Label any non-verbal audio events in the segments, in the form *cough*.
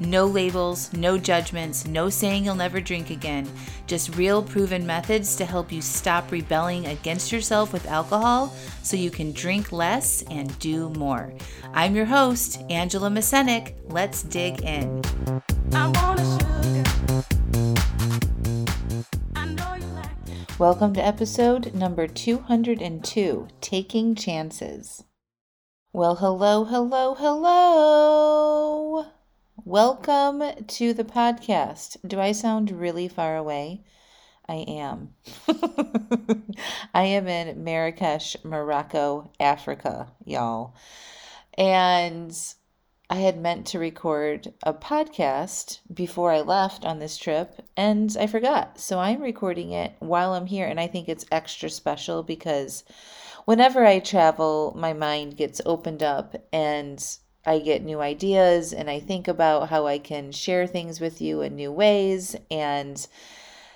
No labels, no judgments, no saying you'll never drink again. Just real proven methods to help you stop rebelling against yourself with alcohol so you can drink less and do more. I'm your host, Angela Masenik. Let's dig in. Welcome to episode number 202 Taking Chances. Well, hello, hello, hello. Welcome to the podcast. Do I sound really far away? I am. *laughs* I am in Marrakesh, Morocco, Africa, y'all. And I had meant to record a podcast before I left on this trip, and I forgot. So I'm recording it while I'm here, and I think it's extra special because whenever I travel, my mind gets opened up and I get new ideas and I think about how I can share things with you in new ways. And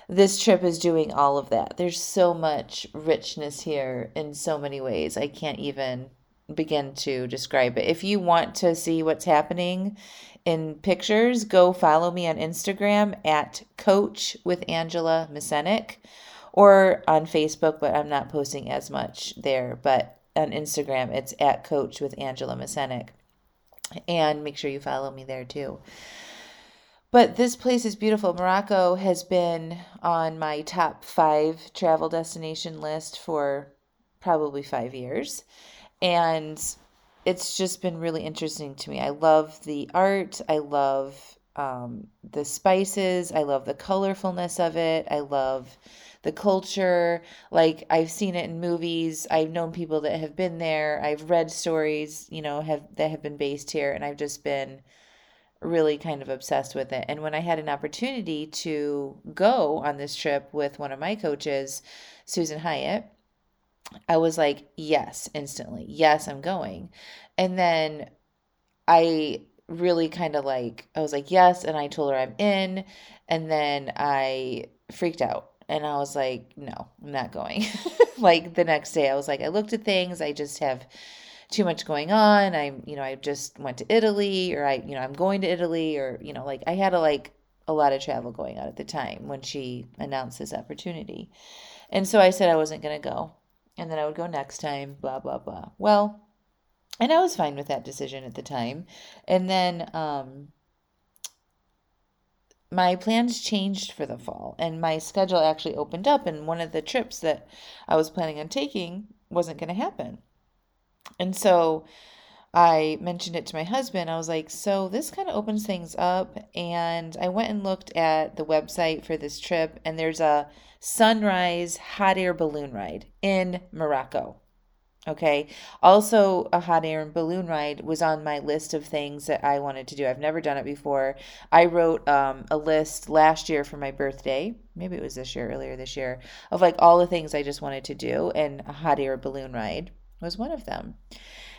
this trip is doing all of that. There's so much richness here in so many ways. I can't even begin to describe it. If you want to see what's happening in pictures, go follow me on Instagram at Coach with Angela Masenik or on Facebook, but I'm not posting as much there. But on Instagram, it's at Coach with Angela Masenik. And make sure you follow me there too. But this place is beautiful. Morocco has been on my top five travel destination list for probably five years. And it's just been really interesting to me. I love the art. I love um, the spices. I love the colorfulness of it. I love the culture. Like I've seen it in movies. I've known people that have been there. I've read stories, you know, have that have been based here, and I've just been really kind of obsessed with it. And when I had an opportunity to go on this trip with one of my coaches, Susan Hyatt, I was like, yes, instantly. Yes, I'm going. And then I really kind of like, I was like, yes. And I told her I'm in. And then I freaked out and I was like, no, I'm not going. *laughs* like the next day, I was like, I looked at things. I just have too much going on. I'm, you know, I just went to Italy or I, you know, I'm going to Italy or, you know, like I had a, like a lot of travel going on at the time when she announced this opportunity. And so I said I wasn't going to go and then I would go next time, blah, blah, blah. Well, and I was fine with that decision at the time. And then, um, my plans changed for the fall and my schedule actually opened up and one of the trips that I was planning on taking wasn't going to happen. And so I mentioned it to my husband. I was like, "So this kind of opens things up." And I went and looked at the website for this trip and there's a sunrise hot air balloon ride in Morocco. Okay. Also, a hot air balloon ride was on my list of things that I wanted to do. I've never done it before. I wrote um, a list last year for my birthday. Maybe it was this year, earlier this year, of like all the things I just wanted to do, and a hot air balloon ride was one of them.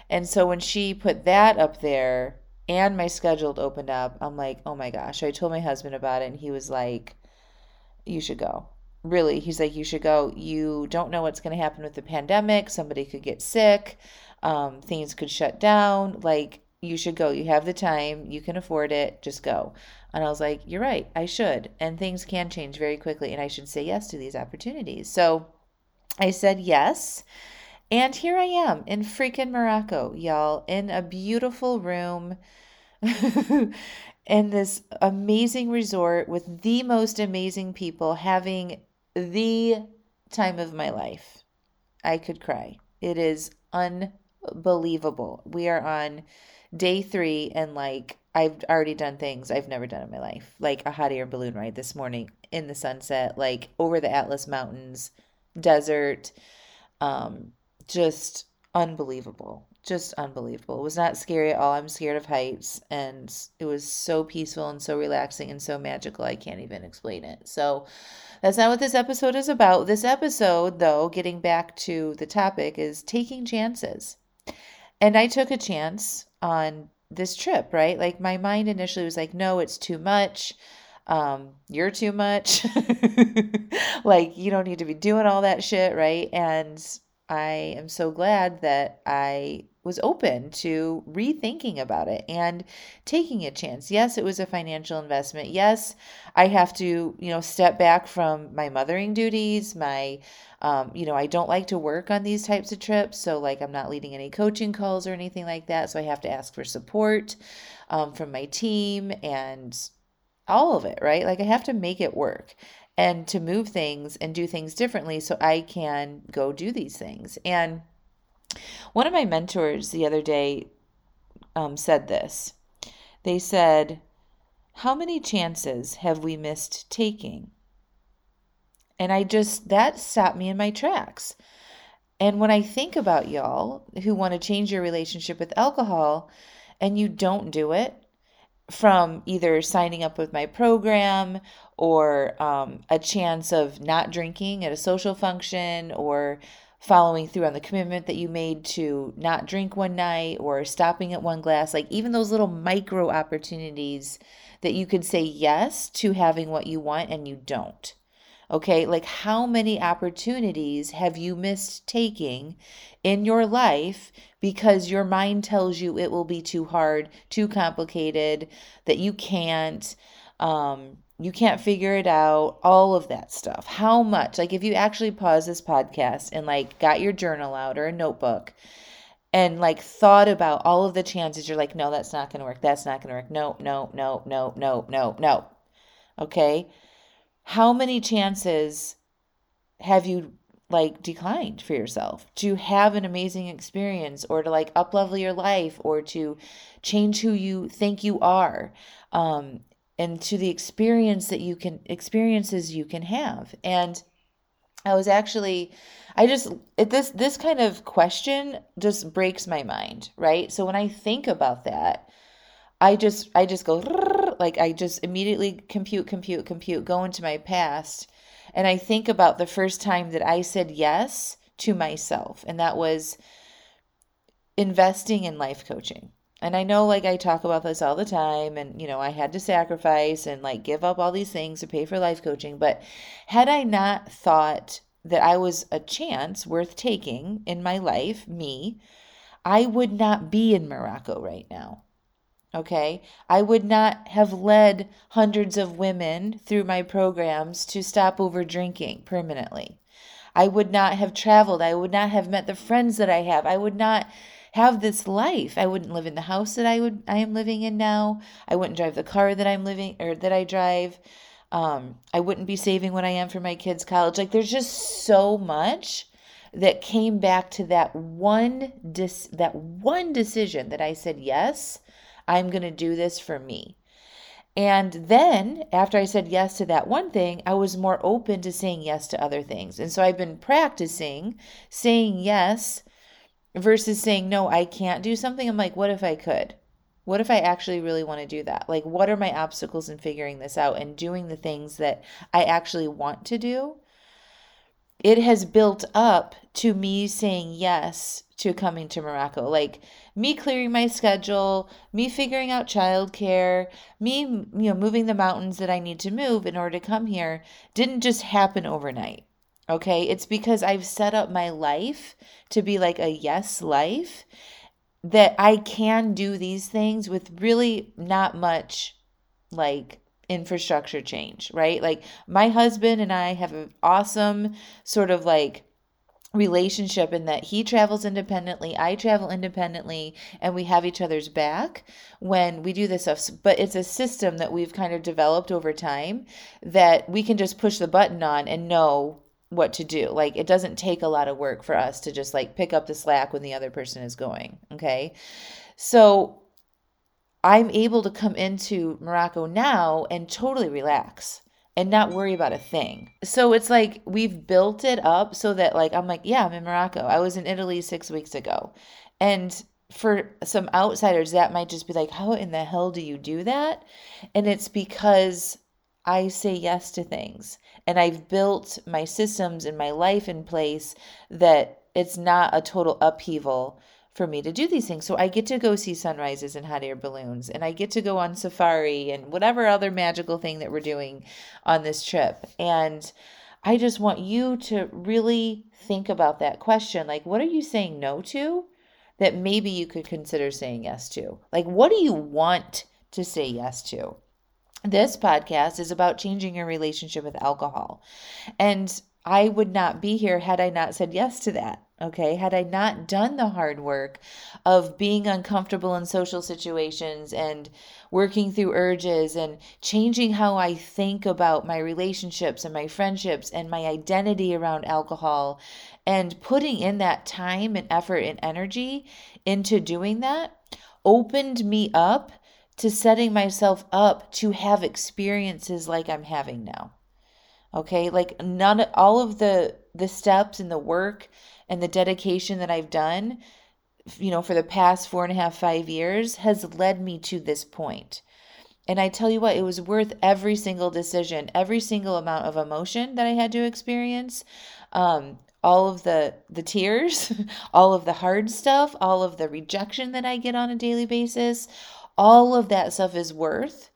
And so when she put that up there and my schedule opened up, I'm like, oh my gosh. I told my husband about it, and he was like, you should go really he's like you should go. You don't know what's going to happen with the pandemic. Somebody could get sick. Um, things could shut down. Like you should go. You have the time. You can afford it. Just go. And i was like you're right. I should. And things can change very quickly and i should say yes to these opportunities. So i said yes and here i am in freaking morocco y'all in a beautiful room *laughs* in this amazing resort with the most amazing people having the time of my life. I could cry. It is unbelievable. We are on day three, and like I've already done things I've never done in my life, like a hot air balloon ride this morning in the sunset, like over the Atlas Mountains, desert, um, just unbelievable just unbelievable. It was not scary at all. I'm scared of heights and it was so peaceful and so relaxing and so magical. I can't even explain it. So that's not what this episode is about. This episode, though, getting back to the topic, is taking chances. And I took a chance on this trip, right? Like my mind initially was like, no, it's too much. Um, you're too much. *laughs* like you don't need to be doing all that shit, right? And I am so glad that I was open to rethinking about it and taking a chance. Yes, it was a financial investment. Yes, I have to, you know, step back from my mothering duties, my um, you know, I don't like to work on these types of trips. So, like, I'm not leading any coaching calls or anything like that. So, I have to ask for support um, from my team and all of it, right? Like, I have to make it work and to move things and do things differently so I can go do these things. And one of my mentors the other day um, said this. They said, How many chances have we missed taking? And I just, that stopped me in my tracks. And when I think about y'all who want to change your relationship with alcohol and you don't do it, from either signing up with my program or um, a chance of not drinking at a social function or following through on the commitment that you made to not drink one night or stopping at one glass, like even those little micro opportunities that you could say yes to having what you want and you don't. Okay, like how many opportunities have you missed taking in your life because your mind tells you it will be too hard, too complicated, that you can't, um, you can't figure it out, all of that stuff. How much, like if you actually pause this podcast and like got your journal out or a notebook and like thought about all of the chances, you're like, no, that's not going to work. That's not going to work. No, no, no, no, no, no, no. Okay how many chances have you like declined for yourself to have an amazing experience or to like up level your life or to change who you think you are um and to the experience that you can experiences you can have and i was actually i just this this kind of question just breaks my mind right so when i think about that i just i just go like I just immediately compute, compute, compute, go into my past. And I think about the first time that I said yes to myself, and that was investing in life coaching. And I know like I talk about this all the time and you know I had to sacrifice and like give up all these things to pay for life coaching, but had I not thought that I was a chance worth taking in my life, me, I would not be in Morocco right now. Okay. I would not have led hundreds of women through my programs to stop over drinking permanently. I would not have traveled. I would not have met the friends that I have. I would not have this life. I wouldn't live in the house that I would I am living in now. I wouldn't drive the car that I'm living or that I drive. Um, I wouldn't be saving what I am for my kids' college. Like there's just so much that came back to that one dis- that one decision that I said yes I'm going to do this for me. And then after I said yes to that one thing, I was more open to saying yes to other things. And so I've been practicing saying yes versus saying, no, I can't do something. I'm like, what if I could? What if I actually really want to do that? Like, what are my obstacles in figuring this out and doing the things that I actually want to do? It has built up to me saying yes to coming to Morocco. Like me clearing my schedule, me figuring out childcare, me you know moving the mountains that I need to move in order to come here didn't just happen overnight. Okay? It's because I've set up my life to be like a yes life that I can do these things with really not much like infrastructure change, right? Like my husband and I have an awesome sort of like relationship in that he travels independently, I travel independently, and we have each other's back when we do this stuff. But it's a system that we've kind of developed over time that we can just push the button on and know what to do. Like it doesn't take a lot of work for us to just like pick up the slack when the other person is going. Okay. So I'm able to come into Morocco now and totally relax and not worry about a thing. So it's like we've built it up so that like I'm like, yeah, I'm in Morocco. I was in Italy 6 weeks ago. And for some outsiders that might just be like, how in the hell do you do that? And it's because I say yes to things and I've built my systems and my life in place that it's not a total upheaval for me to do these things. So I get to go see sunrises and hot air balloons, and I get to go on safari and whatever other magical thing that we're doing on this trip. And I just want you to really think about that question. Like, what are you saying no to that maybe you could consider saying yes to? Like, what do you want to say yes to? This podcast is about changing your relationship with alcohol. And I would not be here had I not said yes to that. Okay. Had I not done the hard work of being uncomfortable in social situations and working through urges and changing how I think about my relationships and my friendships and my identity around alcohol and putting in that time and effort and energy into doing that opened me up to setting myself up to have experiences like I'm having now. Okay? Like none of, all of the the steps and the work and the dedication that I've done, you know, for the past four and a half, five years has led me to this point. And I tell you what, it was worth every single decision, every single amount of emotion that I had to experience. Um, all of the the tears, *laughs* all of the hard stuff, all of the rejection that I get on a daily basis, all of that stuff is worth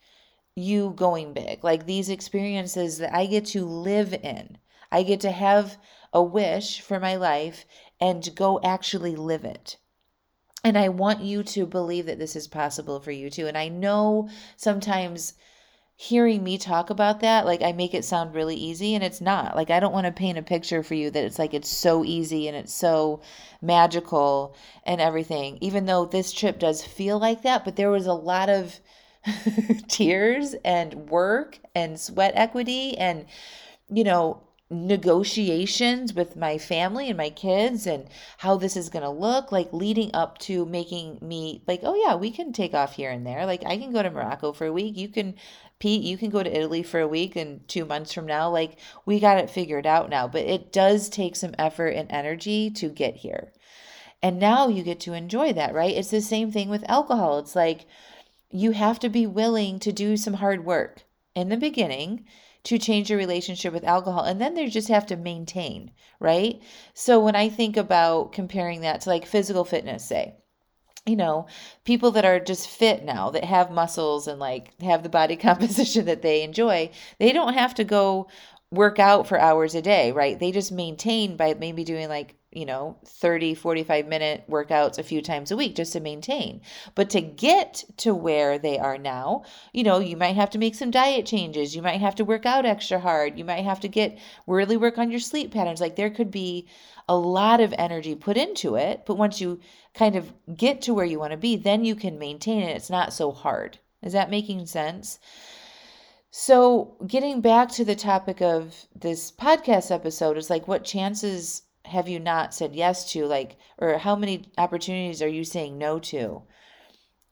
you going big. Like these experiences that I get to live in. I get to have a wish for my life and go actually live it. And I want you to believe that this is possible for you too. And I know sometimes hearing me talk about that, like I make it sound really easy and it's not. Like I don't want to paint a picture for you that it's like it's so easy and it's so magical and everything. Even though this trip does feel like that, but there was a lot of *laughs* tears and work and sweat equity and you know negotiations with my family and my kids and how this is going to look like leading up to making me like oh yeah we can take off here and there. Like i can go to morocco for a week. You can pete you can go to italy for a week and two months from now. Like we got it figured out now. But it does take some effort and energy to get here. And now you get to enjoy that right? It's the same thing with alcohol. It's like you have to be willing to do some hard work. In the beginning to change your relationship with alcohol. And then they just have to maintain, right? So when I think about comparing that to like physical fitness, say, you know, people that are just fit now, that have muscles and like have the body *laughs* composition that they enjoy, they don't have to go work out for hours a day, right? They just maintain by maybe doing like you know 30 45 minute workouts a few times a week just to maintain. But to get to where they are now you know you might have to make some diet changes. You might have to work out extra hard. You might have to get really work on your sleep patterns. Like there could be a lot of energy put into it. But once you kind of get to where you want to be then you can maintain it. It's not so hard. Is that making sense? So, getting back to the topic of this podcast episode is like, what chances have you not said yes to? Like, or how many opportunities are you saying no to?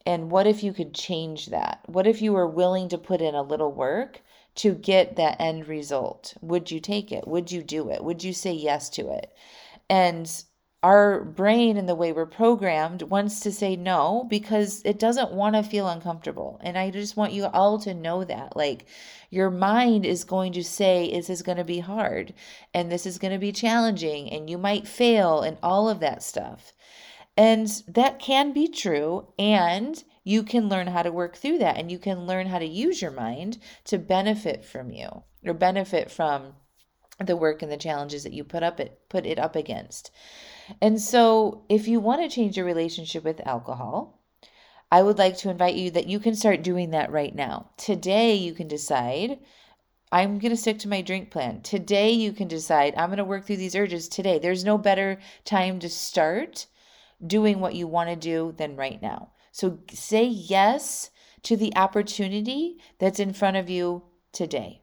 And what if you could change that? What if you were willing to put in a little work to get that end result? Would you take it? Would you do it? Would you say yes to it? And our brain and the way we're programmed wants to say no because it doesn't want to feel uncomfortable. And I just want you all to know that. Like, your mind is going to say, This is going to be hard and this is going to be challenging and you might fail and all of that stuff. And that can be true. And you can learn how to work through that and you can learn how to use your mind to benefit from you or benefit from the work and the challenges that you put up it put it up against. And so, if you want to change your relationship with alcohol, I would like to invite you that you can start doing that right now. Today, you can decide I'm going to stick to my drink plan. Today, you can decide I'm going to work through these urges today. There's no better time to start doing what you want to do than right now. So, say yes to the opportunity that's in front of you today.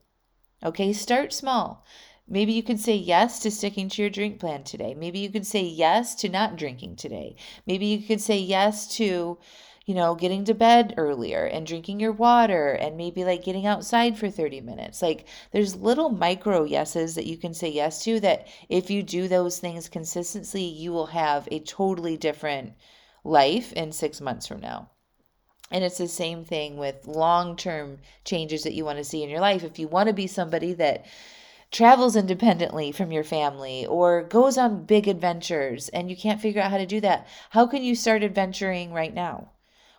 Okay, start small. Maybe you could say yes to sticking to your drink plan today. Maybe you could say yes to not drinking today. Maybe you could say yes to, you know, getting to bed earlier and drinking your water and maybe like getting outside for 30 minutes. Like there's little micro yeses that you can say yes to that if you do those things consistently, you will have a totally different life in six months from now. And it's the same thing with long term changes that you want to see in your life. If you want to be somebody that travels independently from your family or goes on big adventures and you can't figure out how to do that, how can you start adventuring right now?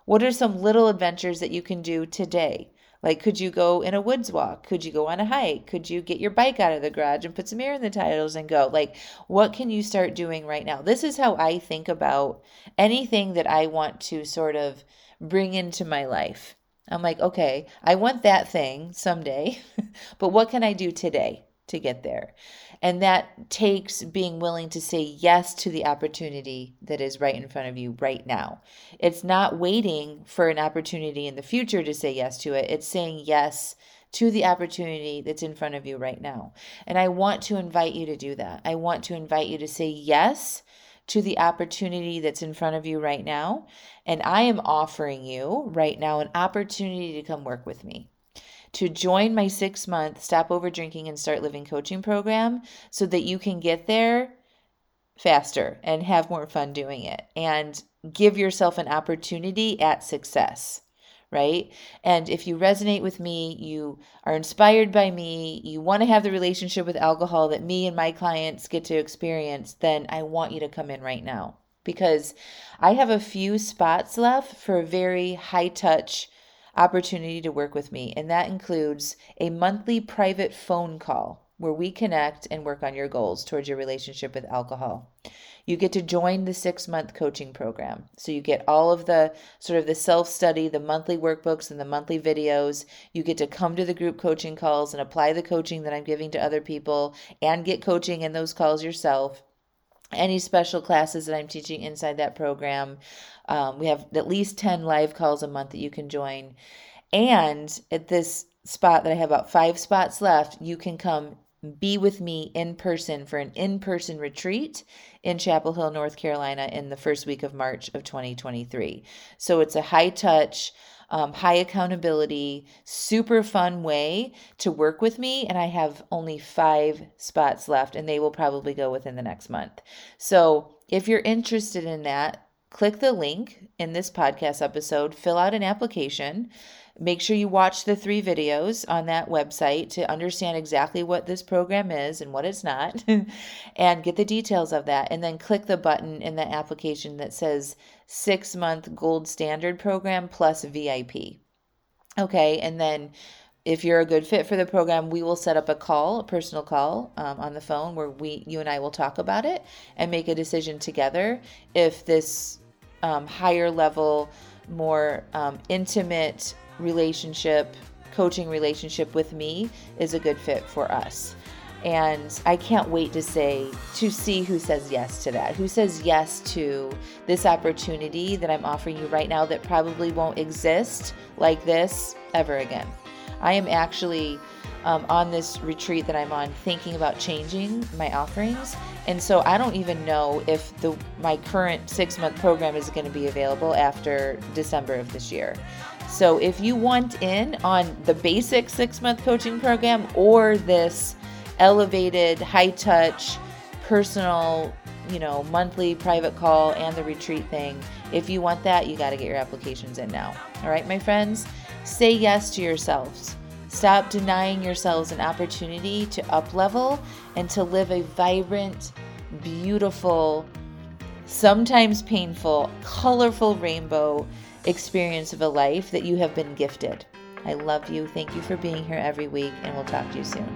What are some little adventures that you can do today? Like, could you go in a woods walk? Could you go on a hike? Could you get your bike out of the garage and put some air in the tires and go? Like, what can you start doing right now? This is how I think about anything that I want to sort of bring into my life. I'm like, okay, I want that thing someday, *laughs* but what can I do today to get there? And that takes being willing to say yes to the opportunity that is right in front of you right now. It's not waiting for an opportunity in the future to say yes to it, it's saying yes to the opportunity that's in front of you right now. And I want to invite you to do that. I want to invite you to say yes to the opportunity that's in front of you right now. And I am offering you right now an opportunity to come work with me to join my six month Stop Over Drinking and Start Living coaching program so that you can get there faster and have more fun doing it and give yourself an opportunity at success right? And if you resonate with me, you are inspired by me, you want to have the relationship with alcohol that me and my clients get to experience, then I want you to come in right now because I have a few spots left for a very high touch opportunity to work with me, and that includes a monthly private phone call where we connect and work on your goals towards your relationship with alcohol. You get to join the six month coaching program. So you get all of the sort of the self study, the monthly workbooks, and the monthly videos. You get to come to the group coaching calls and apply the coaching that I'm giving to other people and get coaching in those calls yourself any special classes that I'm teaching inside that program. Um, we have at least 10 live calls a month that you can join. And at this spot that I have about five spots left, you can come be with me in person for an in person retreat in Chapel Hill, North Carolina in the first week of March of 2023. So it's a high touch, um, high accountability, super fun way to work with me. And I have only five spots left, and they will probably go within the next month. So if you're interested in that, click the link in this podcast episode, fill out an application. Make sure you watch the three videos on that website to understand exactly what this program is and what it's not, *laughs* and get the details of that. And then click the button in the application that says six month gold standard program plus VIP. Okay, and then if you're a good fit for the program, we will set up a call, a personal call um, on the phone where we, you and I will talk about it and make a decision together if this um, higher level, more um, intimate relationship, coaching relationship with me is a good fit for us. And I can't wait to say, to see who says yes to that, who says yes to this opportunity that I'm offering you right now that probably won't exist like this ever again. I am actually um, on this retreat that I'm on thinking about changing my offerings. And so I don't even know if the my current six month program is going to be available after December of this year. So if you want in on the basic six month coaching program or this elevated, high touch, personal, you know, monthly private call and the retreat thing, if you want that, you got to get your applications in now. All right, my friends, say yes to yourselves. Stop denying yourselves an opportunity to uplevel and to live a vibrant, beautiful, sometimes painful, colorful rainbow experience of a life that you have been gifted. I love you. Thank you for being here every week, and we'll talk to you soon.